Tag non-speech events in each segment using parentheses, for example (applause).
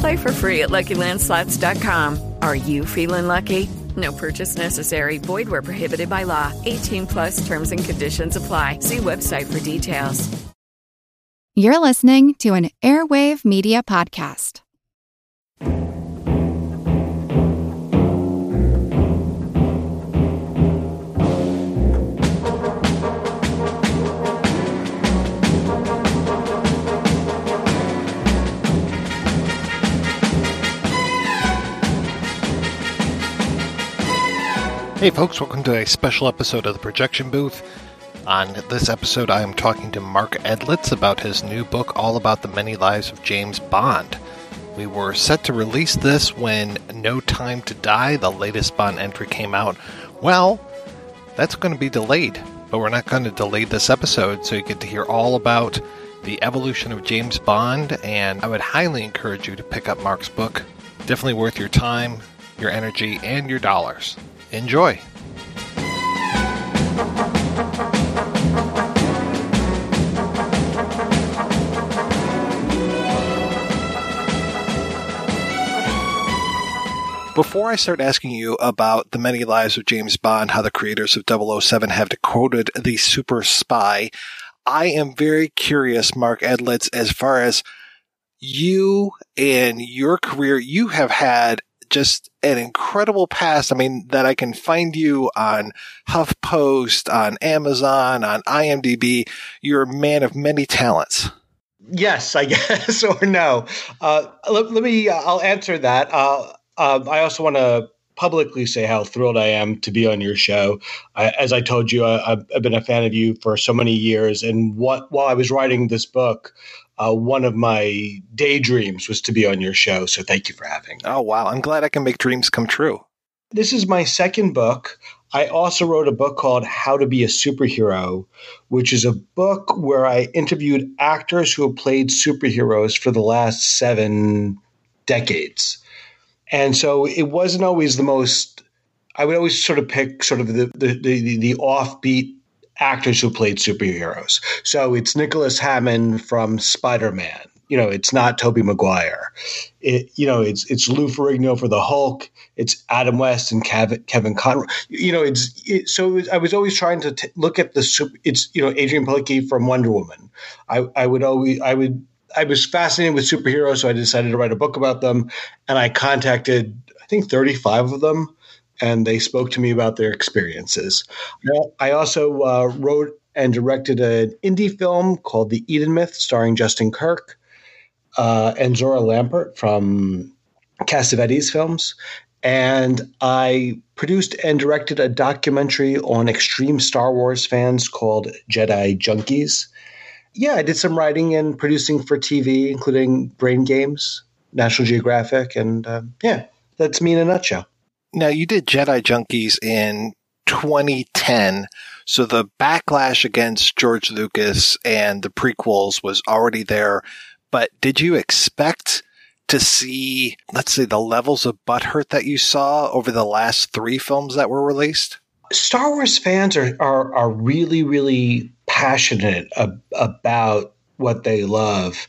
Play for free at LuckyLandSlots.com. Are you feeling lucky? No purchase necessary. Void where prohibited by law. 18 plus terms and conditions apply. See website for details. You're listening to an Airwave Media Podcast. Hey, folks, welcome to a special episode of the Projection Booth. On this episode, I am talking to Mark Edlitz about his new book, All About the Many Lives of James Bond. We were set to release this when No Time to Die, the latest Bond entry, came out. Well, that's going to be delayed, but we're not going to delay this episode, so you get to hear all about the evolution of James Bond, and I would highly encourage you to pick up Mark's book. Definitely worth your time, your energy, and your dollars. Enjoy. Before I start asking you about the many lives of James Bond, how the creators of 007 have decoded the super spy, I am very curious, Mark Edlitz, as far as you and your career, you have had just an incredible past. I mean, that I can find you on HuffPost, on Amazon, on IMDb. You're a man of many talents. Yes, I (laughs) guess, or no. Uh, let, let, me, uh, I'll answer that. Uh, I also want to publicly say how thrilled I am to be on your show. I, as I told you, I, have been a fan of you for so many years. And what, while I was writing this book, uh, one of my daydreams was to be on your show. So thank you for having me. Oh, wow. I'm glad I can make dreams come true. This is my second book. I also wrote a book called How to Be a Superhero, which is a book where I interviewed actors who have played superheroes for the last seven decades. And so it wasn't always the most, I would always sort of pick sort of the, the, the, the offbeat actors who played superheroes. So it's Nicholas Hammond from Spider Man. You know, it's not Tobey Maguire. It, you know, it's it's Lou Ferrigno for the Hulk. It's Adam West and Kevin, Kevin Conroy. You know, it's it, so it was, I was always trying to t- look at the super. It's you know Adrianne Palicki from Wonder Woman. I I would always I would I was fascinated with superheroes, so I decided to write a book about them, and I contacted I think thirty five of them and they spoke to me about their experiences. I also uh, wrote and directed an indie film called The Eden Myth, starring Justin Kirk uh, and Zohra Lampert from Cassavetes Films. And I produced and directed a documentary on extreme Star Wars fans called Jedi Junkies. Yeah, I did some writing and producing for TV, including Brain Games, National Geographic, and uh, yeah, that's me in a nutshell. Now, you did Jedi Junkies in 2010. So the backlash against George Lucas and the prequels was already there. But did you expect to see, let's say, the levels of butthurt that you saw over the last three films that were released? Star Wars fans are, are, are really, really passionate ab- about what they love.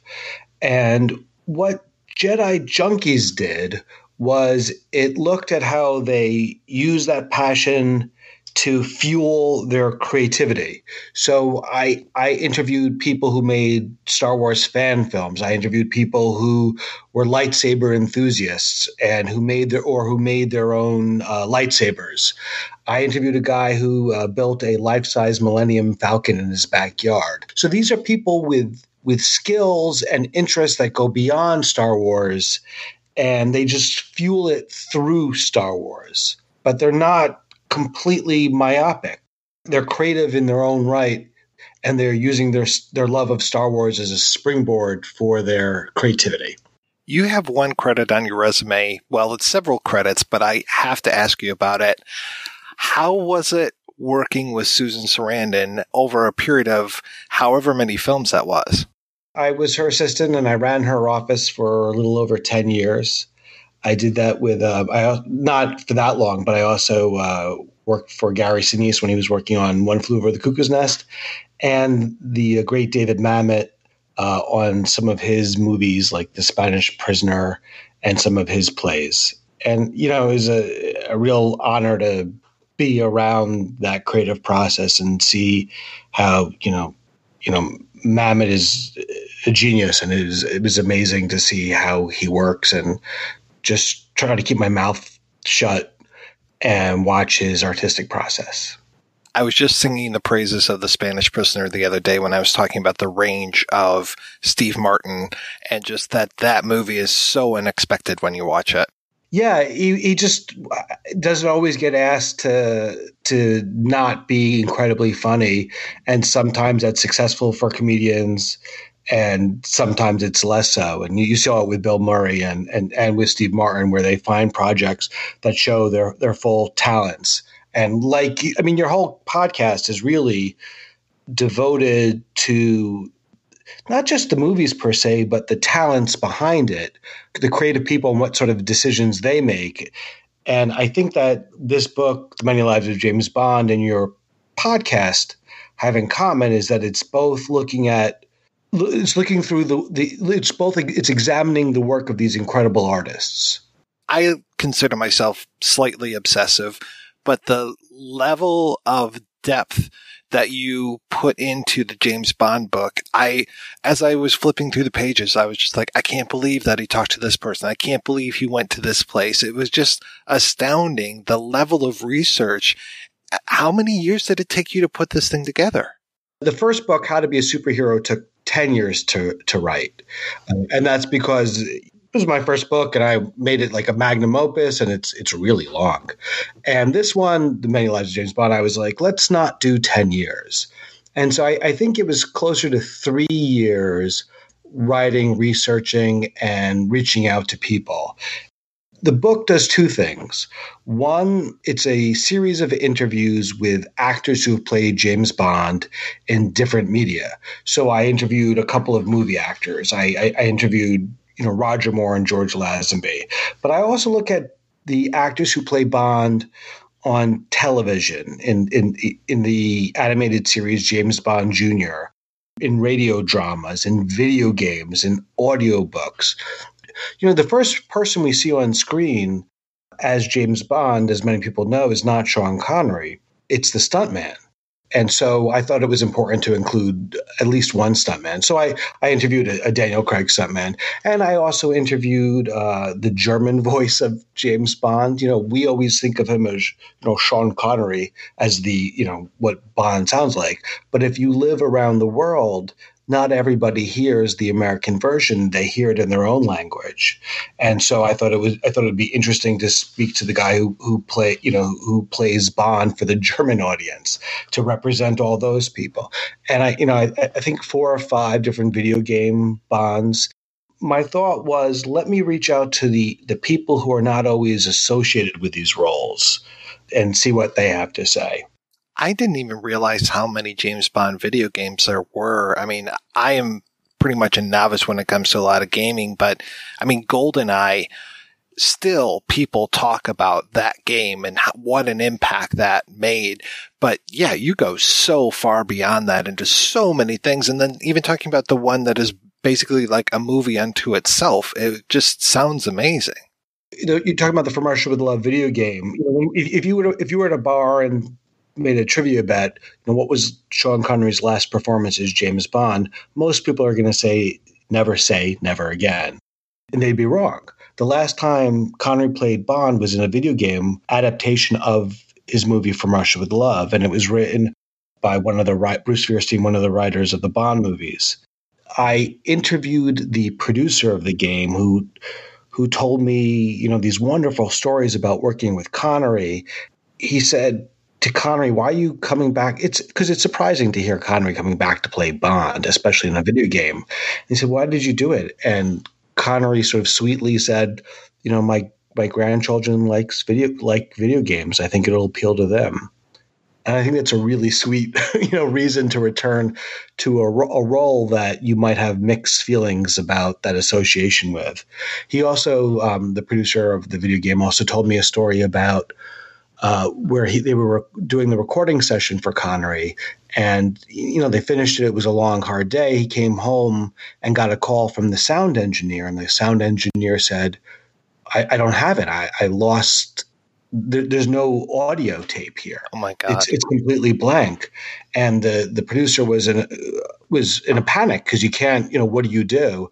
And what Jedi Junkies did was it looked at how they use that passion to fuel their creativity. So I I interviewed people who made Star Wars fan films. I interviewed people who were lightsaber enthusiasts and who made their or who made their own uh, lightsabers. I interviewed a guy who uh, built a life-size Millennium Falcon in his backyard. So these are people with with skills and interests that go beyond Star Wars and they just fuel it through Star Wars. But they're not completely myopic. They're creative in their own right, and they're using their their love of Star Wars as a springboard for their creativity. You have one credit on your resume. Well, it's several credits, but I have to ask you about it. How was it working with Susan Sarandon over a period of however many films that was? I was her assistant and I ran her office for a little over 10 years. I did that with, uh, I, not for that long, but I also uh, worked for Gary Sinise when he was working on One Flew Over the Cuckoo's Nest and the great David Mamet uh, on some of his movies like The Spanish Prisoner and some of his plays. And, you know, it was a, a real honor to be around that creative process and see how, you know, you know, Mamet is a genius, and it, is, it was amazing to see how he works and just try to keep my mouth shut and watch his artistic process. I was just singing the praises of the Spanish prisoner the other day when I was talking about the range of Steve Martin and just that that movie is so unexpected when you watch it. Yeah, he, he just uh, doesn't always get asked to to not be incredibly funny, and sometimes that's successful for comedians, and sometimes it's less so. And you saw it with Bill Murray and and and with Steve Martin, where they find projects that show their their full talents. And like, I mean, your whole podcast is really devoted to not just the movies per se, but the talents behind it, the creative people and what sort of decisions they make. And I think that this book, The Many Lives of James Bond, and your podcast have in common is that it's both looking at it's looking through the, the it's both it's examining the work of these incredible artists. I consider myself slightly obsessive, but the level of depth that you put into the James Bond book, I, as I was flipping through the pages, I was just like, I can't believe that he talked to this person. I can't believe he went to this place. It was just astounding the level of research. How many years did it take you to put this thing together? The first book, How to Be a Superhero, took 10 years to, to write. Um, and that's because it was my first book and I made it like a magnum opus and it's it's really long. And this one, The Many Lives of James Bond, I was like, let's not do 10 years. And so I, I think it was closer to three years writing, researching, and reaching out to people. The book does two things. One, it's a series of interviews with actors who have played James Bond in different media. So I interviewed a couple of movie actors. I, I, I interviewed, you know, Roger Moore and George Lazenby. But I also look at the actors who play Bond on television in in in the animated series James Bond Jr. in radio dramas, in video games, in audiobooks you know, the first person we see on screen as James Bond, as many people know, is not Sean Connery. It's the stuntman. And so I thought it was important to include at least one stuntman. So I, I interviewed a, a Daniel Craig stuntman. And I also interviewed uh, the German (laughs) voice of James Bond. You know, we always think of him as, you know, Sean Connery as the, you know, what Bond sounds like. But if you live around the world, not everybody hears the American version. They hear it in their own language. And so I thought it was I thought it would be interesting to speak to the guy who who play you know who plays Bond for the (laughs) German audience to represent all those people. And I you know I, I think four or five different video game Bonds. My thought was let me reach out to the the people who are not always associated with these roles and see what they have to say. I didn't even realize how many James Bond video games there were. I mean, I am pretty much a novice when it comes to a lot of gaming, but I mean, GoldenEye, still people talk about that game and what an impact that made. But yeah, you go so far beyond that into so many things. And then even talking about the one that is basically like a movie unto itself, it just sounds amazing. You know, you're talking about the From Russia with Love video game. You know, if, if you were to, if you were at a bar and made a trivia bet, you know, what was Sean Connery's last performance as James Bond? Most people are going to say, never say never again. And they'd be wrong. The last time Connery played Bond was in a video game adaptation of his movie From Russia with Love, and it was written by one of the Bruce Feirstein, one of the writers of the Bond movies. I interviewed the producer of the game who who told me, you know, these wonderful stories about working with Connery. He said to Connery, "Why are you coming back?" It's because it's surprising to hear Connery coming back to play Bond, especially in a video game. And he said, "Why did you do it?" And Connery sort of sweetly said, "You know, my my grandchildren likes video like video games. I think it'll appeal to them." And I think that's a really sweet, (laughs) you know, reason to return to a, a, role that you might have mixed feelings about that association with. He also, um, the producer of the video game, also told me a story about uh, where he, they were doing the recording session for Connery, and you know they finished it. It was a long, hard day. He came home and got a call from the sound engineer, and the sound engineer said, "I, I don't have it. I, I lost there, there's no audio tape here. Oh my god, it's, it's completely blank. And the the producer was in a, was in a panic because you can't, you know, what do you do?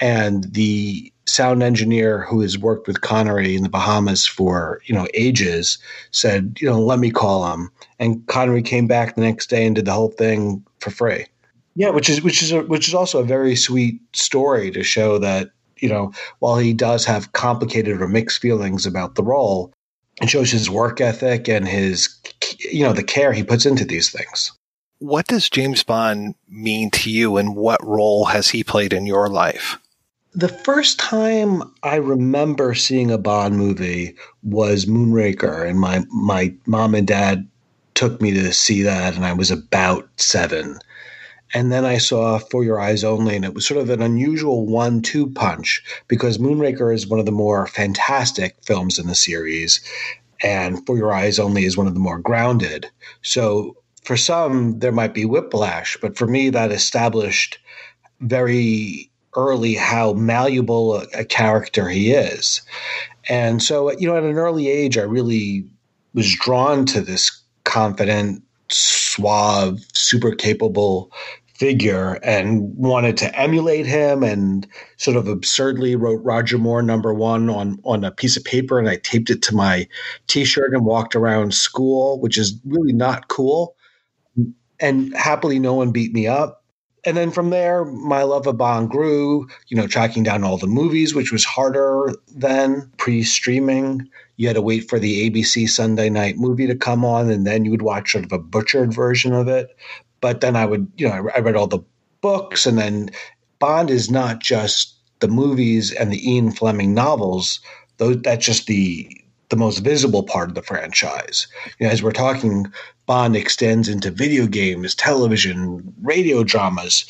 And the sound engineer who has worked with Connery in the Bahamas for you know ages said, you know, let me call him. And Connery came back the next day and did the whole thing for free. Yeah, which is which is a, which is also a very sweet story to show that you know while he does have complicated or mixed feelings about the role, it shows his work ethic and his, you know, the care he puts into these things. What does James Bond mean to you and what role has he played in your life? The first time I remember seeing a Bond movie was Moonraker, and my, my mom and dad took me to see that, and I was about seven. And then I saw For Your Eyes Only, and it was sort of an unusual one two punch because Moonraker is one of the more fantastic films in the series, and For Your Eyes Only is one of the more grounded. So for some, there might be whiplash, but for me, that established very early how malleable a, a character he is. And so, you know, at an early age, I really was drawn to this confident, suave, super capable figure and wanted to emulate him and sort of absurdly wrote Roger Moore number one on on a piece of paper and I taped it to my t-shirt and walked around school, which is really not cool. And happily no one beat me up. And then from there, my love of Bond grew, you know, tracking down all the movies, which was harder than pre streaming. You had to wait for the ABC Sunday night movie to come on, and then you would watch sort of a butchered version of it. But then I would, you know, I read all the books, and then Bond is not just the movies and the Ian Fleming novels. Those, that's just the the most visible part of the franchise. You know, as we're talking, Bond extends into video games, television, radio dramas.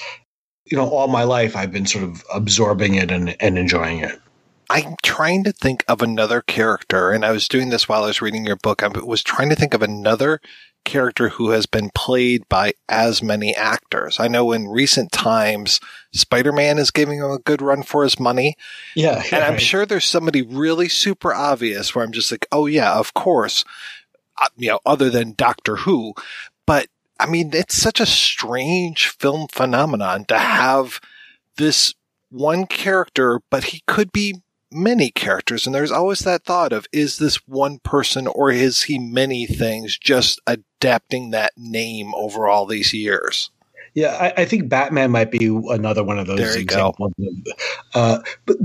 You know, all my life I've been sort of absorbing it and, and enjoying it. I'm trying to think of another character, and I was doing this while I was reading your book. I was trying to think of another character who has been played by as many actors. I know in recent times, Spider Man is giving him a good run for his money. Yeah. And I'm sure there's somebody really super obvious where I'm just like, oh, yeah, of course. Uh, you know, other than Doctor Who. But I mean, it's such a strange film phenomenon to have this one character, but he could be many characters. And there's always that thought of, is this one person or is he many things just adapting that name over all these years? Yeah, I, I, think Batman might be another one of those examples. Uh, but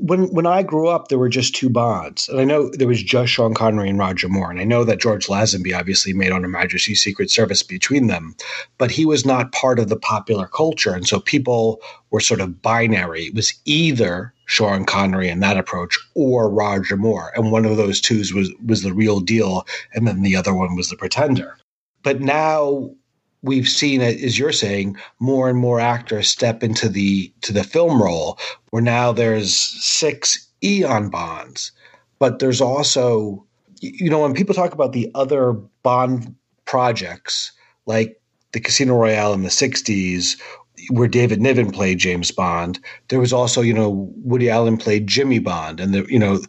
when when I grew up, there were just two Bonds, and I know there was just Sean Connery and Roger Moore, and I know that George Lazenby obviously made On Her Majesty's Secret Service between them, but he was not part of the popular culture, and so people were sort of binary. It was either Sean Connery and that approach or Roger Moore, and one of those twos was was the real deal, and then the other one was the pretender. But now we've seen uh, as you're saying, more and more actors step into the to the film role, where now there's six Eon Bonds, but there's also, you know, when people talk about the other Bond projects, like the Casino Royale in the '60s, where David Niven played James Bond, there was also, you know, Woody Allen played Jimmy Bond, and the, you know,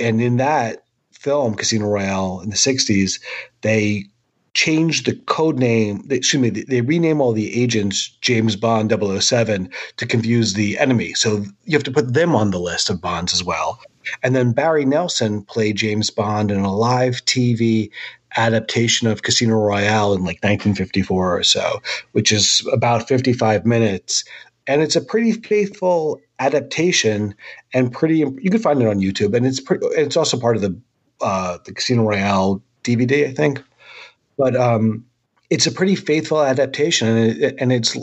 and in that film, Casino Royale in the '60s, they changed the code name. Excuse me, they rename all the agents James Bond 007 to confuse the enemy. So you have to put them on the list of Bonds as well. And then Barry Nelson played James Bond in a live TV adaptation of Casino Royale in like 1954 or so, which is about 55 minutes. And it's a pretty faithful adaptation and pretty, you can find it on YouTube. And it's pretty, it's also part of the, uh, the Casino Royale DVD, I think. But um, it's a pretty faithful adaptation. And, it, and it's,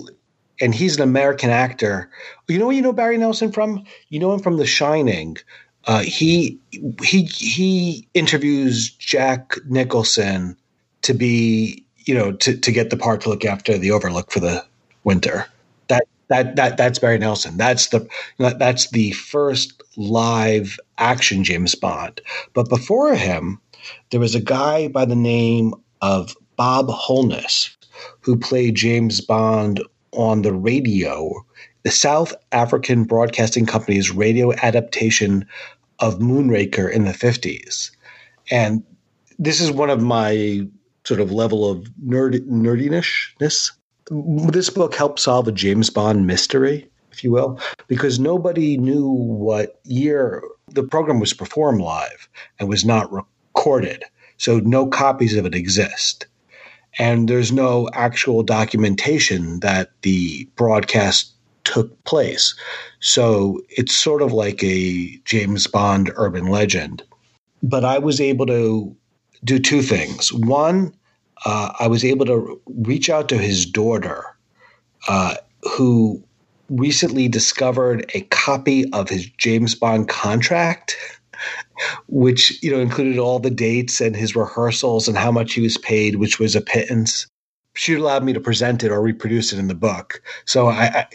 and he's an American actor. You know, where you know Barry Nelson from? You know him from The Shining, uh, he he he interviews Jack Nicholson to be you know to to get the part to look after the Overlook for the winter. That that that that's Barry Nelson. That's the that's the first live action James Bond. But before him, there was a guy by the name of Bob Holness who played James Bond on the radio the South African Broadcasting Company's radio adaptation of Moonraker in the 50s. And this is one of my sort of level of nerd nerdiness. This book helped solve a James Bond mystery, if you will, because nobody knew what year the program was performed live and was not recorded. So no copies of it exist. And there's no actual documentation that the broadcast took place. So it's sort of like a James Bond urban legend. But I was able to do two things. One, uh, I was able to reach out to his daughter, uh, who recently discovered a copy of his James Bond contract, which you know included all the dates and his rehearsals and how much he was paid, which was a pittance. She allowed me to present it or reproduce it in the book. So I, I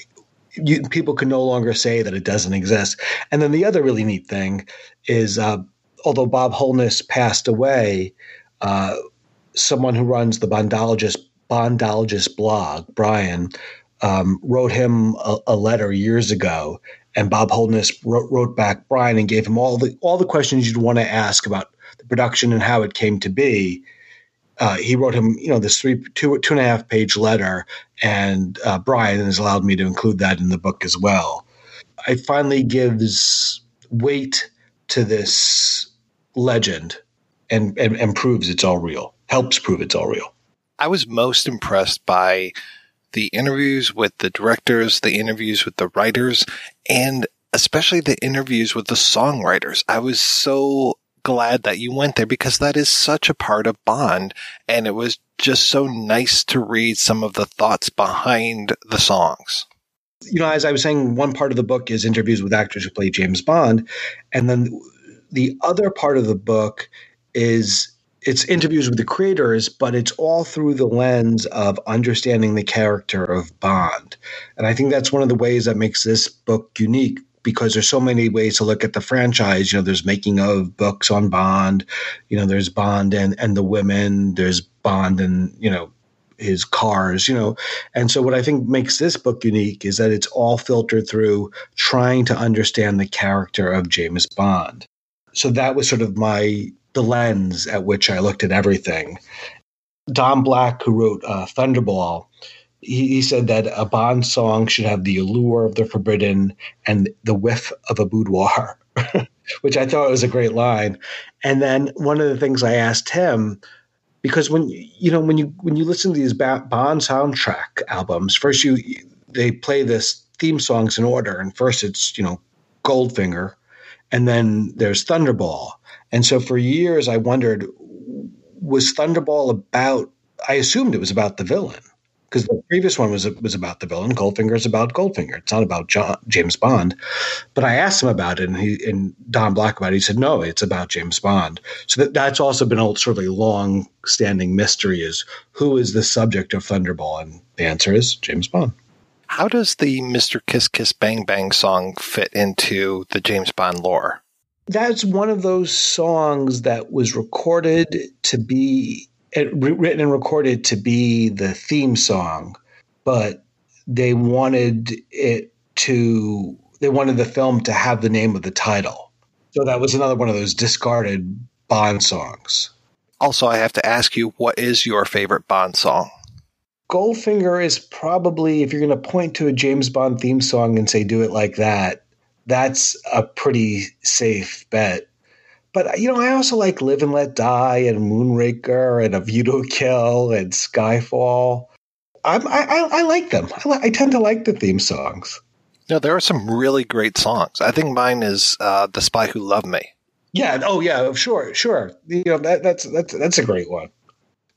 you, people can no longer say that it doesn't exist. And then the other really neat thing is, uh, although Bob Holness passed away, uh, someone who runs the Bondologist Bondologist blog, Brian, um, wrote him a, a, letter years ago, and Bob Holness wrote, wrote back Brian and gave him all the all the questions you'd want to ask about the production and how it came to be uh, he wrote him, you know, this three, two, two and a half page letter, and uh, Brian has allowed me to include that in the book as well. It finally gives weight to this legend and, and, and proves it's all real, helps prove it's all real. I was most impressed by the interviews with the directors, the interviews with the writers, and especially the interviews with the songwriters. I was so glad that you went there because that is such a part of Bond. And it was just so nice to read some of the thoughts behind the songs. You know, as I was saying, one part of the book is interviews with actors who play James Bond. And then the other part of the book is it's interviews with the creators, but it's all through the lens of understanding the character of Bond. And I think that's one of the ways that makes this book unique because there's so many ways to look at the franchise. You know, there's making of books on Bond. You know, there's Bond and and the women. There's Bond and you know his cars. You know, and so what I think makes this book unique is that it's all filtered through trying to understand the character of James Bond. So that was sort of my the lens at which I looked at everything. Don Black, who wrote uh, Thunderball, he, he said that a Bond song should have the allure of the forbidden and the whiff of a boudoir, (laughs) which I thought was a great line. And then one of the things I asked him, because when you know when you when you listen to these Bond soundtrack albums, first you they play this theme songs in order, and first it's you know Goldfinger, and then there's Thunderball. And so for years I wondered, was Thunderball about? I assumed it was about the villain because the previous one was was about the villain. Goldfinger is about Goldfinger. It's not about John, James Bond. But I asked him about it, and he and Don Black about it. He said, "No, it's about James Bond." So that, that's also been a sort of a long standing mystery: is who is the subject of Thunderball? And the answer is James Bond. How does the Mr. Kiss Kiss Bang Bang song fit into the James Bond lore? That's one of those songs that was recorded to be written and recorded to be the theme song, but they wanted it to they wanted the film to have the name of the title. So that was another one of those discarded Bond songs. Also, I have to ask you, what is your favorite Bond song? Goldfinger is probably, if you're going to point to a James Bond theme song and say, do it like that, that's a pretty safe bet. But, you know, I also like Live and Let Die and Moonraker and A View to a Kill and Skyfall. I'm, I, I, I like them. I, li- I tend to like the theme songs. No, there are some really great songs. I think mine is uh, "The Spy Who Loved Me." Yeah. Oh, yeah. Sure. Sure. You know that that's that's that's a great one.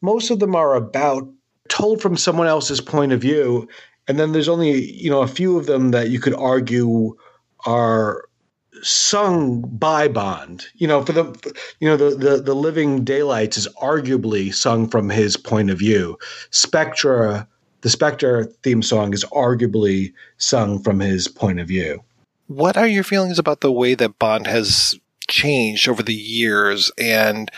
Most of them are about told from someone else's point of view, and then there's only you know a few of them that you could argue are sung by Bond. You know, for the you know the the, the Living Daylights is arguably sung from his point of view. Spectra, the Spectre theme song is arguably sung from his point of view. What are your feelings about the way that Bond has changed over the years and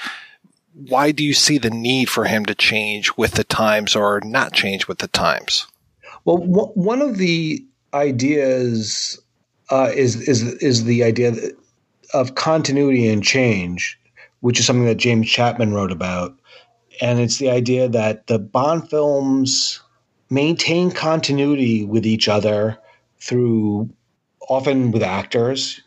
why do you see the need for him to change with the times or not change with the times? Well, w- one of the ideas uh, is is is the idea of continuity and change, which is something that James Chapman wrote about, and it's the idea that the Bond films maintain continuity with each other through often with actors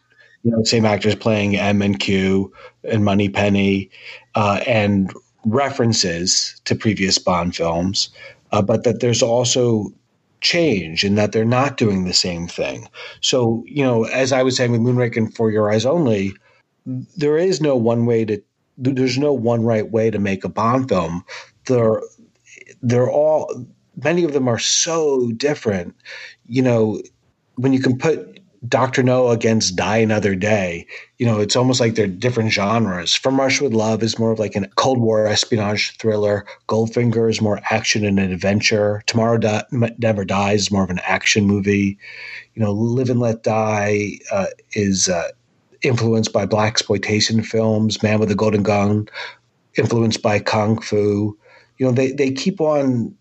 you know, same actors playing M and Q and Moneypenny, uh, and references to previous Bond films, uh, but that there's also change and that they're not doing the same thing. So, you know, as I was saying with Moonraker and For Your Eyes Only, there is no one way to, there's no one right way to make a Bond film. They're, they're all, many of them are so different. You know, when you can put Dr. No against Die Another Day. You know, it's almost like they're different genres. From Russia with Love is more of like a Cold War espionage thriller. Goldfinger is more action and adventure. Tomorrow Di- Never Dies is more of an action movie. You know, Live and Let Die uh, is uh, influenced by black exploitation films. Man with a Golden Gun, influenced by kung fu. You know, they they keep on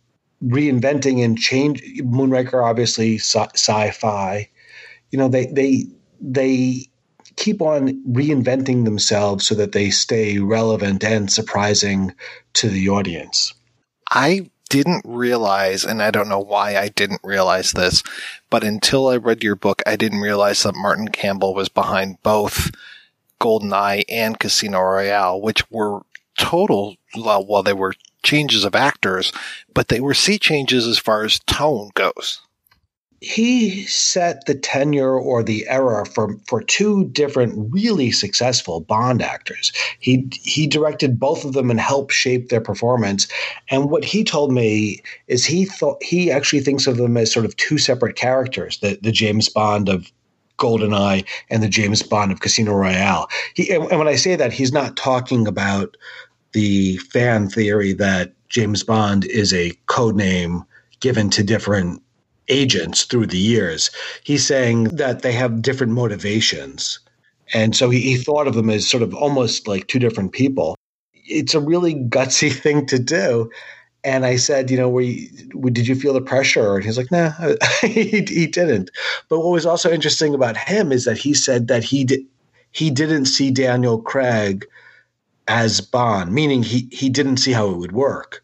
reinventing and change. Moonraker, obviously, sci-fi you know they they they keep on reinventing themselves so that they stay relevant and surprising to the audience. I didn't realize, and I don't know why I didn't realize this, but until I read your book, I didn't realize that Martin Campbell was behind both GoldenEye and Casino Royale, which were total, well, they were changes of actors, but they were sea changes as far as tone goes he set the tenure or the era for for two different really successful Bond actors. He he directed both of them and helped shape their performance. And what he told me is he thought he actually thinks of them as sort of two separate characters, the the James Bond of GoldenEye and the James Bond of Casino Royale. He, and when I say that, he's not talking about the fan theory that James Bond is a code name given to different agents through the years. He's saying that they have different motivations. And so he, he thought of them as sort of almost like two different people. It's a really gutsy (laughs) thing to do. And I said, you know, were you, did you feel the pressure? And he's like, nah, (laughs) he, he didn't. But what was also interesting about him is that he said that he did, he didn't see Daniel Craig as Bond, meaning he, he didn't see how it would work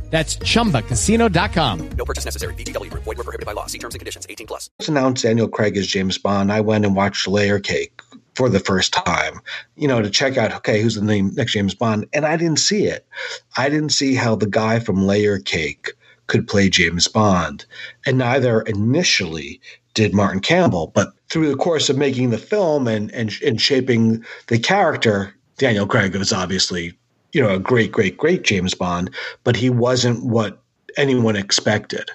that's ChumbaCasino.com. No purchase necessary. VGW. Void were prohibited by law. See terms and conditions. 18 plus. Announced Daniel Craig as James Bond. I went and watched Layer Cake for the first time, you know, to check out, okay, who's the name next James Bond? And I didn't see it. I didn't see how the guy from Layer Cake could play James Bond. And neither initially did Martin Campbell, but through the course of making the film and, and, and shaping the character, Daniel Craig was obviously you know, a great, great, great James Bond, but he wasn't what anyone expected.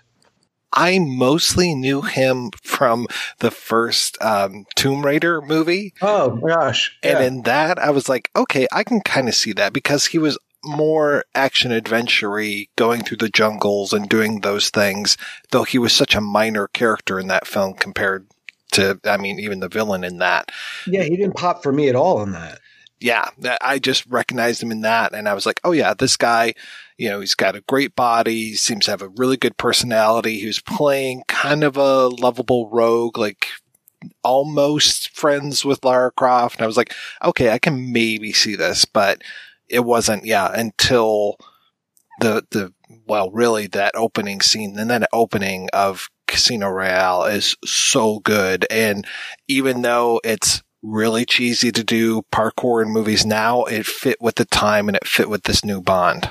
I mostly knew him from the first um, Tomb Raider movie. Oh gosh! Yeah. And in that, I was like, okay, I can kind of see that because he was more action adventure going through the jungles and doing those things, though he was such a minor character in that film compared to, I mean, even the villain in that. Yeah, he didn't pop for me at all in that. Yeah, I just recognized him in that, and I was like, oh yeah, this guy, you know, he's got a great body, seems to have a really good personality. He was playing kind of a lovable rogue, like almost friends with Lara Croft. And I was like, okay, I can maybe see this, but it wasn't, yeah, until the, the, well, really that opening scene and then the opening of Casino Royale is so good. And even though it's really cheesy to do parkour in movies now, it fit with the time and it fit with this new Bond.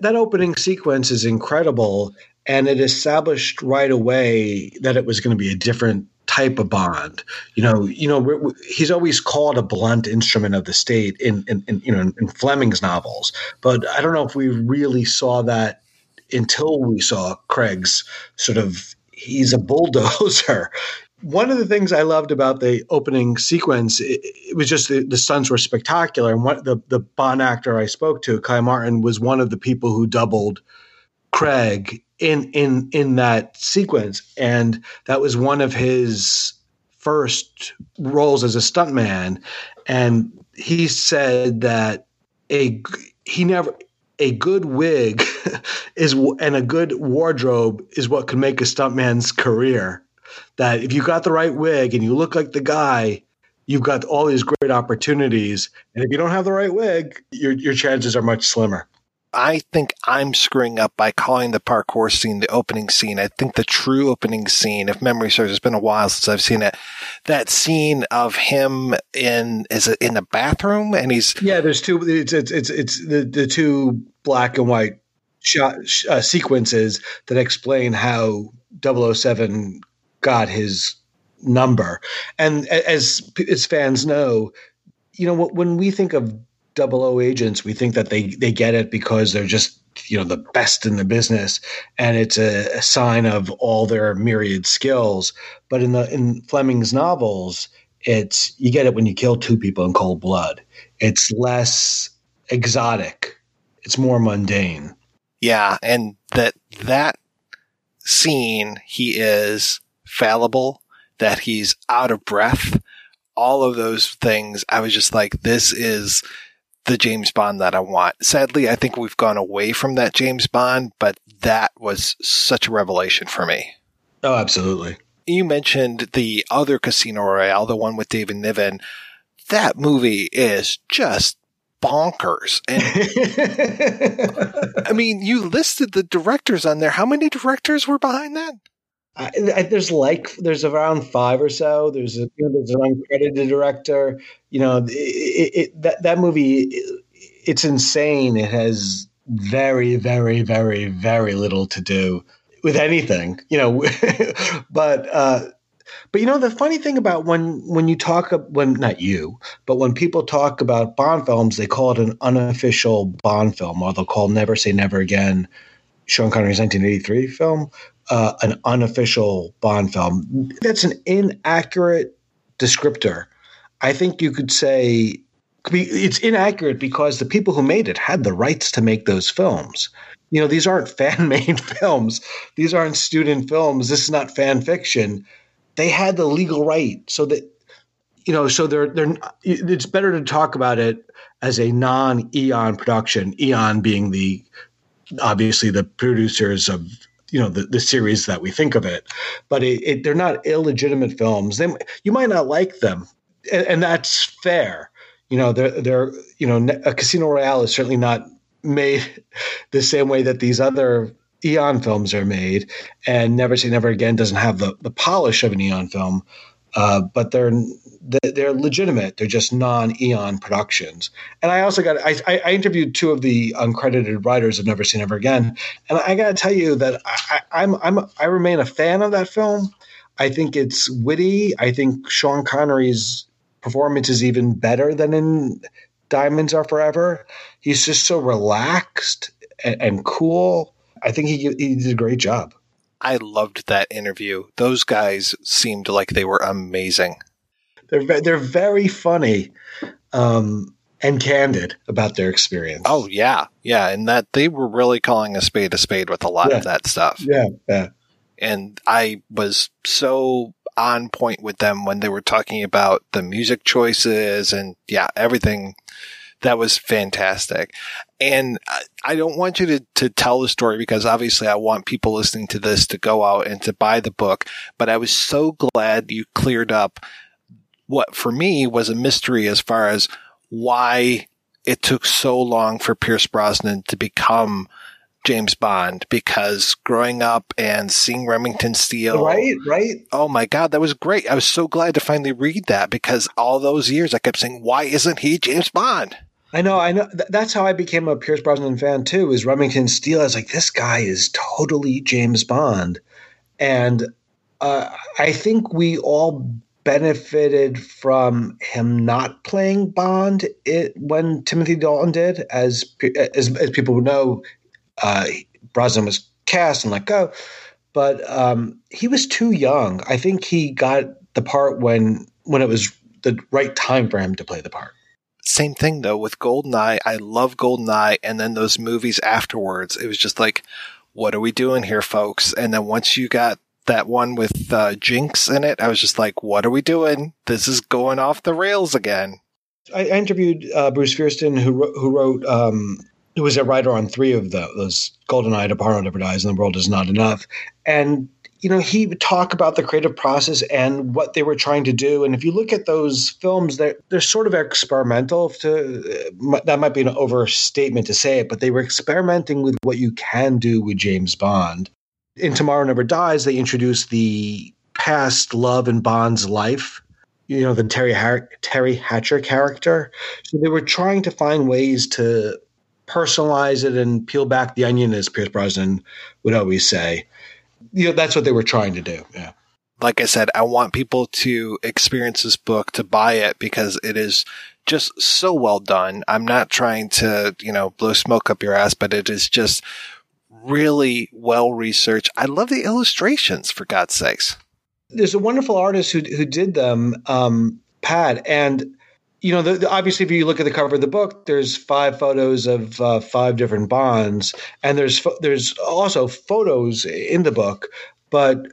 That opening sequence is incredible. And it established right away that it was going to be a different type of bond. You know, you know, we're, we're, he's always called a blunt instrument of the state in, in, in you know in, in Fleming's novels, but I don't know if we really saw that until we saw Craig's sort of he's a bulldozer. One of the things I loved about the opening sequence, it, it was just the, the stunts were spectacular. And what the, the Bond actor I spoke to, Kai Martin, was one of the people who doubled Craig in in in that sequence, and that was one of his first roles as a stuntman. And he said that a he never a good wig (laughs) is and a good wardrobe is what could make a stuntman's career. That if you got the right wig and you look like the guy, you've got all these great opportunities. And if you don't have the right wig, your your chances are much slimmer. I think I'm screwing up by calling the parkour scene the opening scene. I think the true opening scene, if memory serves, it's been a while since I've seen it. That scene of him in is it in the bathroom and he's yeah. There's two. It's it's it's, it's the the two black and white shot uh, sequences that explain how 007 got his number. And as as fans know, you know when we think of double O agents, we think that they they get it because they're just you know the best in the business, and it's a, a sign of all their myriad skills. But in the in Fleming's novels, it's you get it when you kill two people in cold blood. It's less exotic. It's more mundane. Yeah, and that that scene, he is fallible, that he's out of breath, all of those things. I was just like, this is the James Bond that I want. Sadly, I think we've gone away from that James Bond, but that was such a revelation for me. Oh, absolutely. You mentioned the other Casino Royale, the one with David Niven. That movie is just bonkers. And (laughs) I mean, you listed the directors on there. How many directors were behind that? I, I, there's like there's around five or so. There's a you know, there's an uncredited director. You know, it, it, that that movie, it's insane. It has very, very, very, very little to do with anything. You know, (laughs) but uh, but you know the funny thing about when when you talk about when not you, but when people talk about Bond films, they call it an unofficial Bond film, or they'll call Never Say Never Again. Sean Connery's 1983 film, uh, an unofficial Bond film. That's an inaccurate descriptor. I think you could say it's inaccurate because the people who made it had the rights to make those films. You know, these aren't (laughs) fan made films. These aren't student films. This is not fan fiction. They had the legal right so that you know, so they're they're it's better to talk about it as a non Eon production, Eon being the obviously the producers of you know the, the series that we think of it but it, it, they're not illegitimate films. They, you might not like them and, and, that's fair. You know they're, they're you know a casino royale is certainly not made the same way that these other eon films are made and never say never again doesn't have the, the polish of an eon film uh, but they're they're legitimate. They're just non-Eon productions. And I also got I, I interviewed two of the uncredited writers of Never Say Never Again, and I got to tell you that I, I'm I'm I remain a fan of that film. I think it's witty. I think Sean Connery's performance is even better than in Diamonds Are Forever. He's just so relaxed and, and cool. I think he he did a great job. I loved that interview. Those guys seemed like they were amazing. They're they're very funny, um, and candid about their experience. Oh yeah, yeah, and that they were really calling a spade a spade with a lot Yeah. of that stuff. yeah, yeah. and I was so on point with them when they were talking about the music choices and yeah, everything. That was fantastic. And I- don't want you to, to tell the story because obviously I want people listening to this to go out and to buy the book. But I was so glad you cleared up what for me was a mystery as far as why it took so long for Pierce Brosnan to become James Bond because growing up and seeing Remington Steele. Right, right. Oh my God, that was great. I was so glad to finally read that because all those years I kept saying, why isn't he James Bond? I know, I know. Th- that's how I became a Pierce Brosnan fan too. Is Remington Steele? I was like, this guy is totally James Bond, and uh, I think we all benefited from him not playing Bond it, when Timothy Dalton did. As as, as people know, uh, Brosnan was cast and let go, but um, he was too young. I think he got the part when when it was the right time for him to play the part. Same thing though with Goldeneye. I love Goldeneye. And then those movies afterwards, it was just like, what are we doing here, folks? And then once you got that one with uh, Jinx in it, I was just like, what are we doing? This is going off the rails again. I, interviewed uh, Bruce Feirstein, who who wrote, um, who was a writer on three of the, those GoldenEye, Tomorrow Never Dies, and The World Is Not Enough. And you know, he would talk about the creative process and what they were trying to do. And if you look at those films, they're they're sort of experimental. To uh, that might be an overstatement to say it, but they were experimenting with what you can do with James Bond. In Tomorrow Never Dies, they introduced the past love in Bond's life you know the Terry Har- Teri Hatcher character. So they were trying to find ways to personalize it and peel back the onion, as Pierce Brosnan would always say. You know, that's what they were trying to do. Yeah. Like I said, I want people to experience this book, to buy it because it is just so well done. I'm not trying to, you know, blow smoke up your ass, but it is just really well researched. I love the illustrations for God's sakes. There's a wonderful artist who who did them, um, Pat, and you know, the, the, obviously, if you look at the cover of the book, there's five photos of uh, five different bonds, and there's there's also photos in the book. But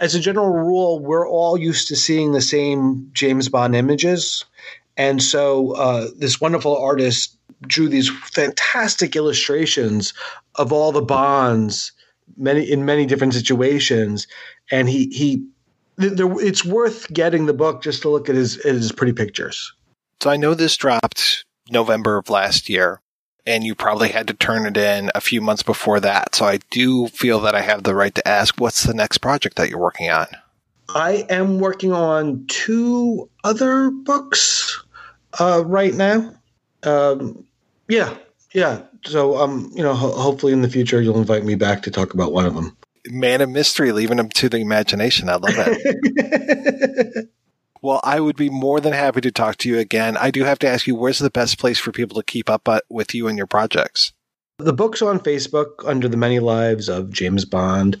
as a general rule, we're all used to seeing the same James Bond images, and so uh, this wonderful artist drew these fantastic illustrations of all the bonds, many in many different situations, and he he. It's worth getting the book just to look at his at his pretty pictures. So I know this dropped November of last year, and you probably had to turn it in a few months before that. So I do feel that I have the right to ask, what's the next project that you're working on? I am working on two other books uh, right now. Um, yeah, yeah. So, um, you know, ho- hopefully in the future you'll invite me back to talk about one of them. Man of mystery, leaving them to the imagination. I love it. (laughs) Well, I would be more than happy to talk to you again. I do have to ask you, where's the best place for people to keep up uh, with you and your projects? The book's on Facebook under the Many Lives of James Bond.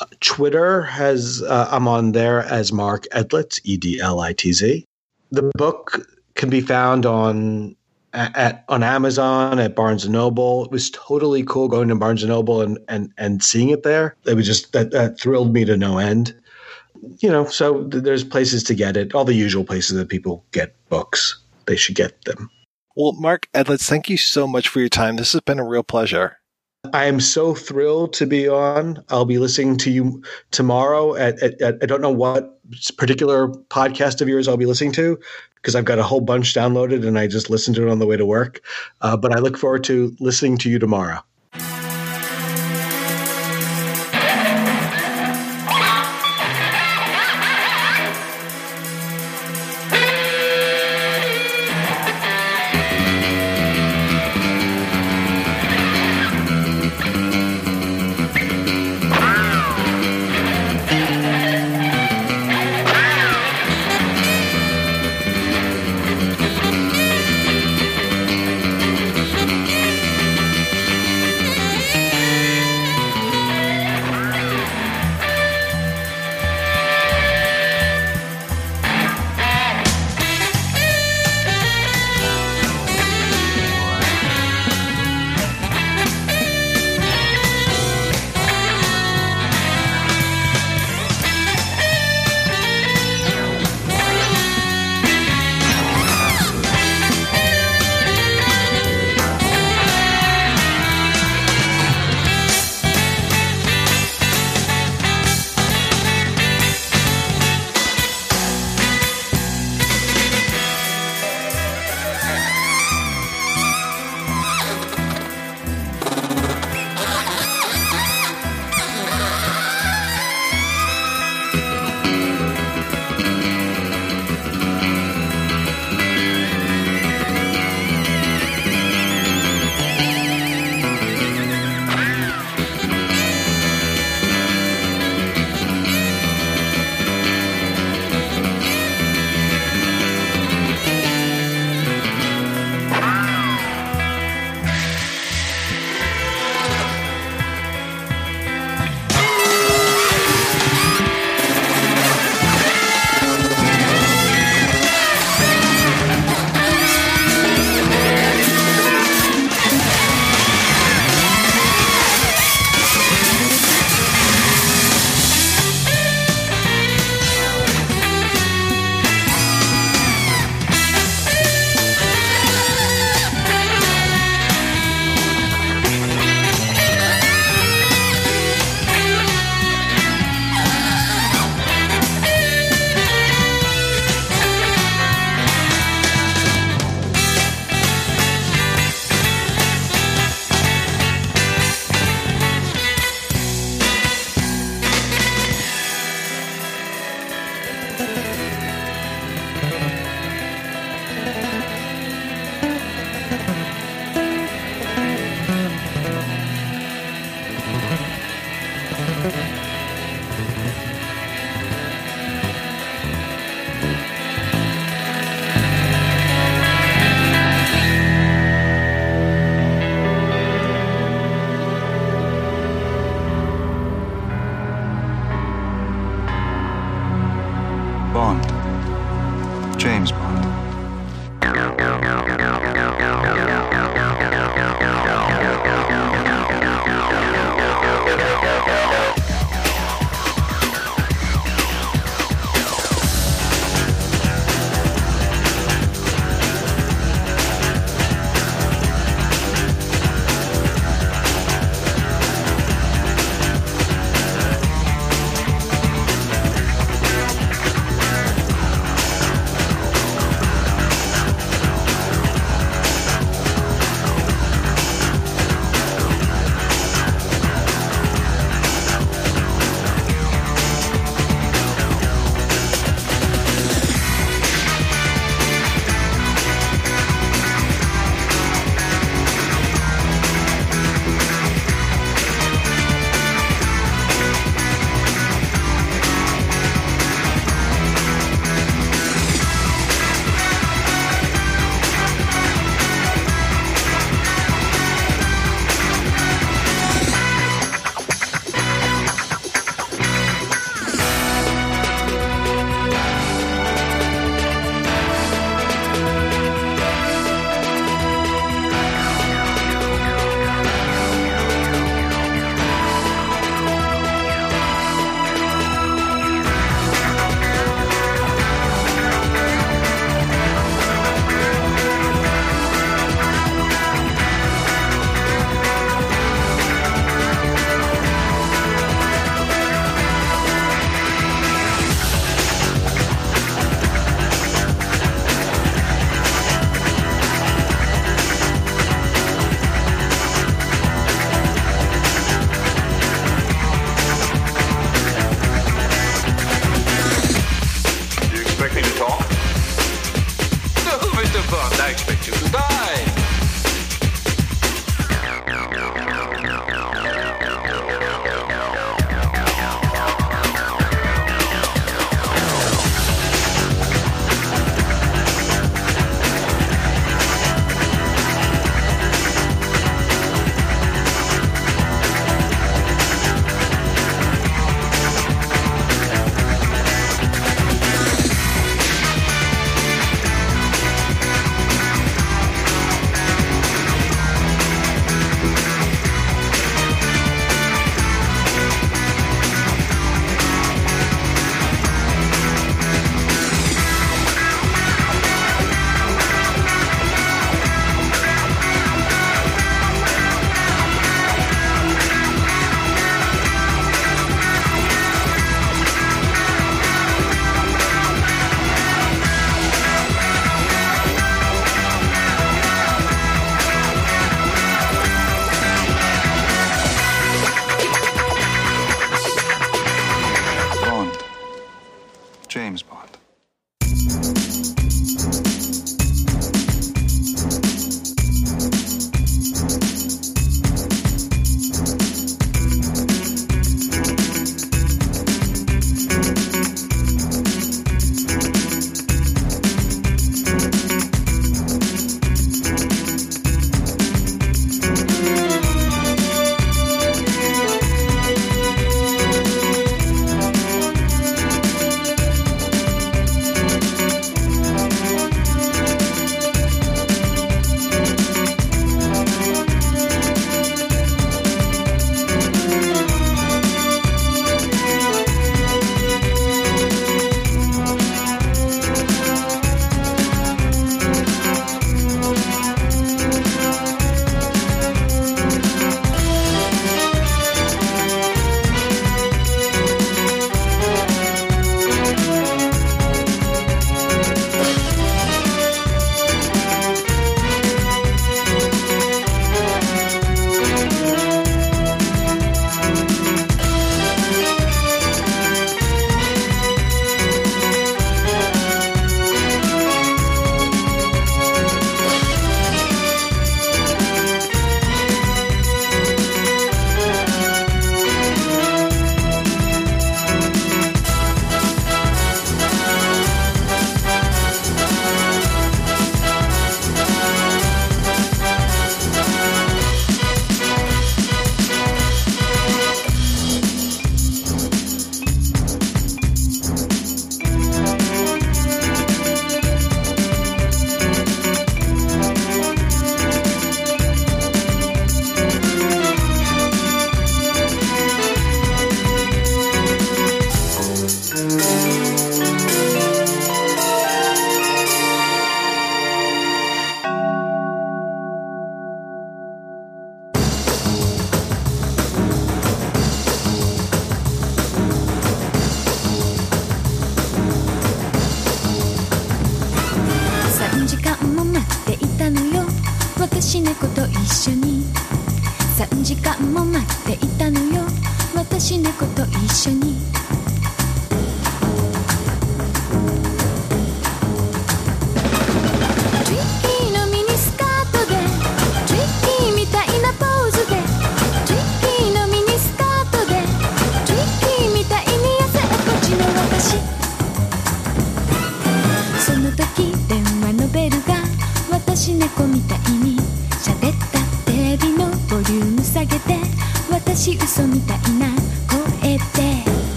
Uh, Twitter has uh, I'm on there as Mark Edlitz, E D L I T Z. The book can be found on at on Amazon at Barnes and Noble. It was totally cool going to Barnes and Noble and and and seeing it there. It was just that that thrilled me to no end you know, so th- there's places to get it, all the usual places that people get books. They should get them. Well, Mark Edlitz, thank you so much for your time. This has been a real pleasure. I am so thrilled to be on. I'll be listening to you tomorrow at, at, at I don't know what particular podcast of yours I'll be listening to because I've got a whole bunch downloaded and I just listened to it on the way to work. Uh, but I look forward to listening to you tomorrow.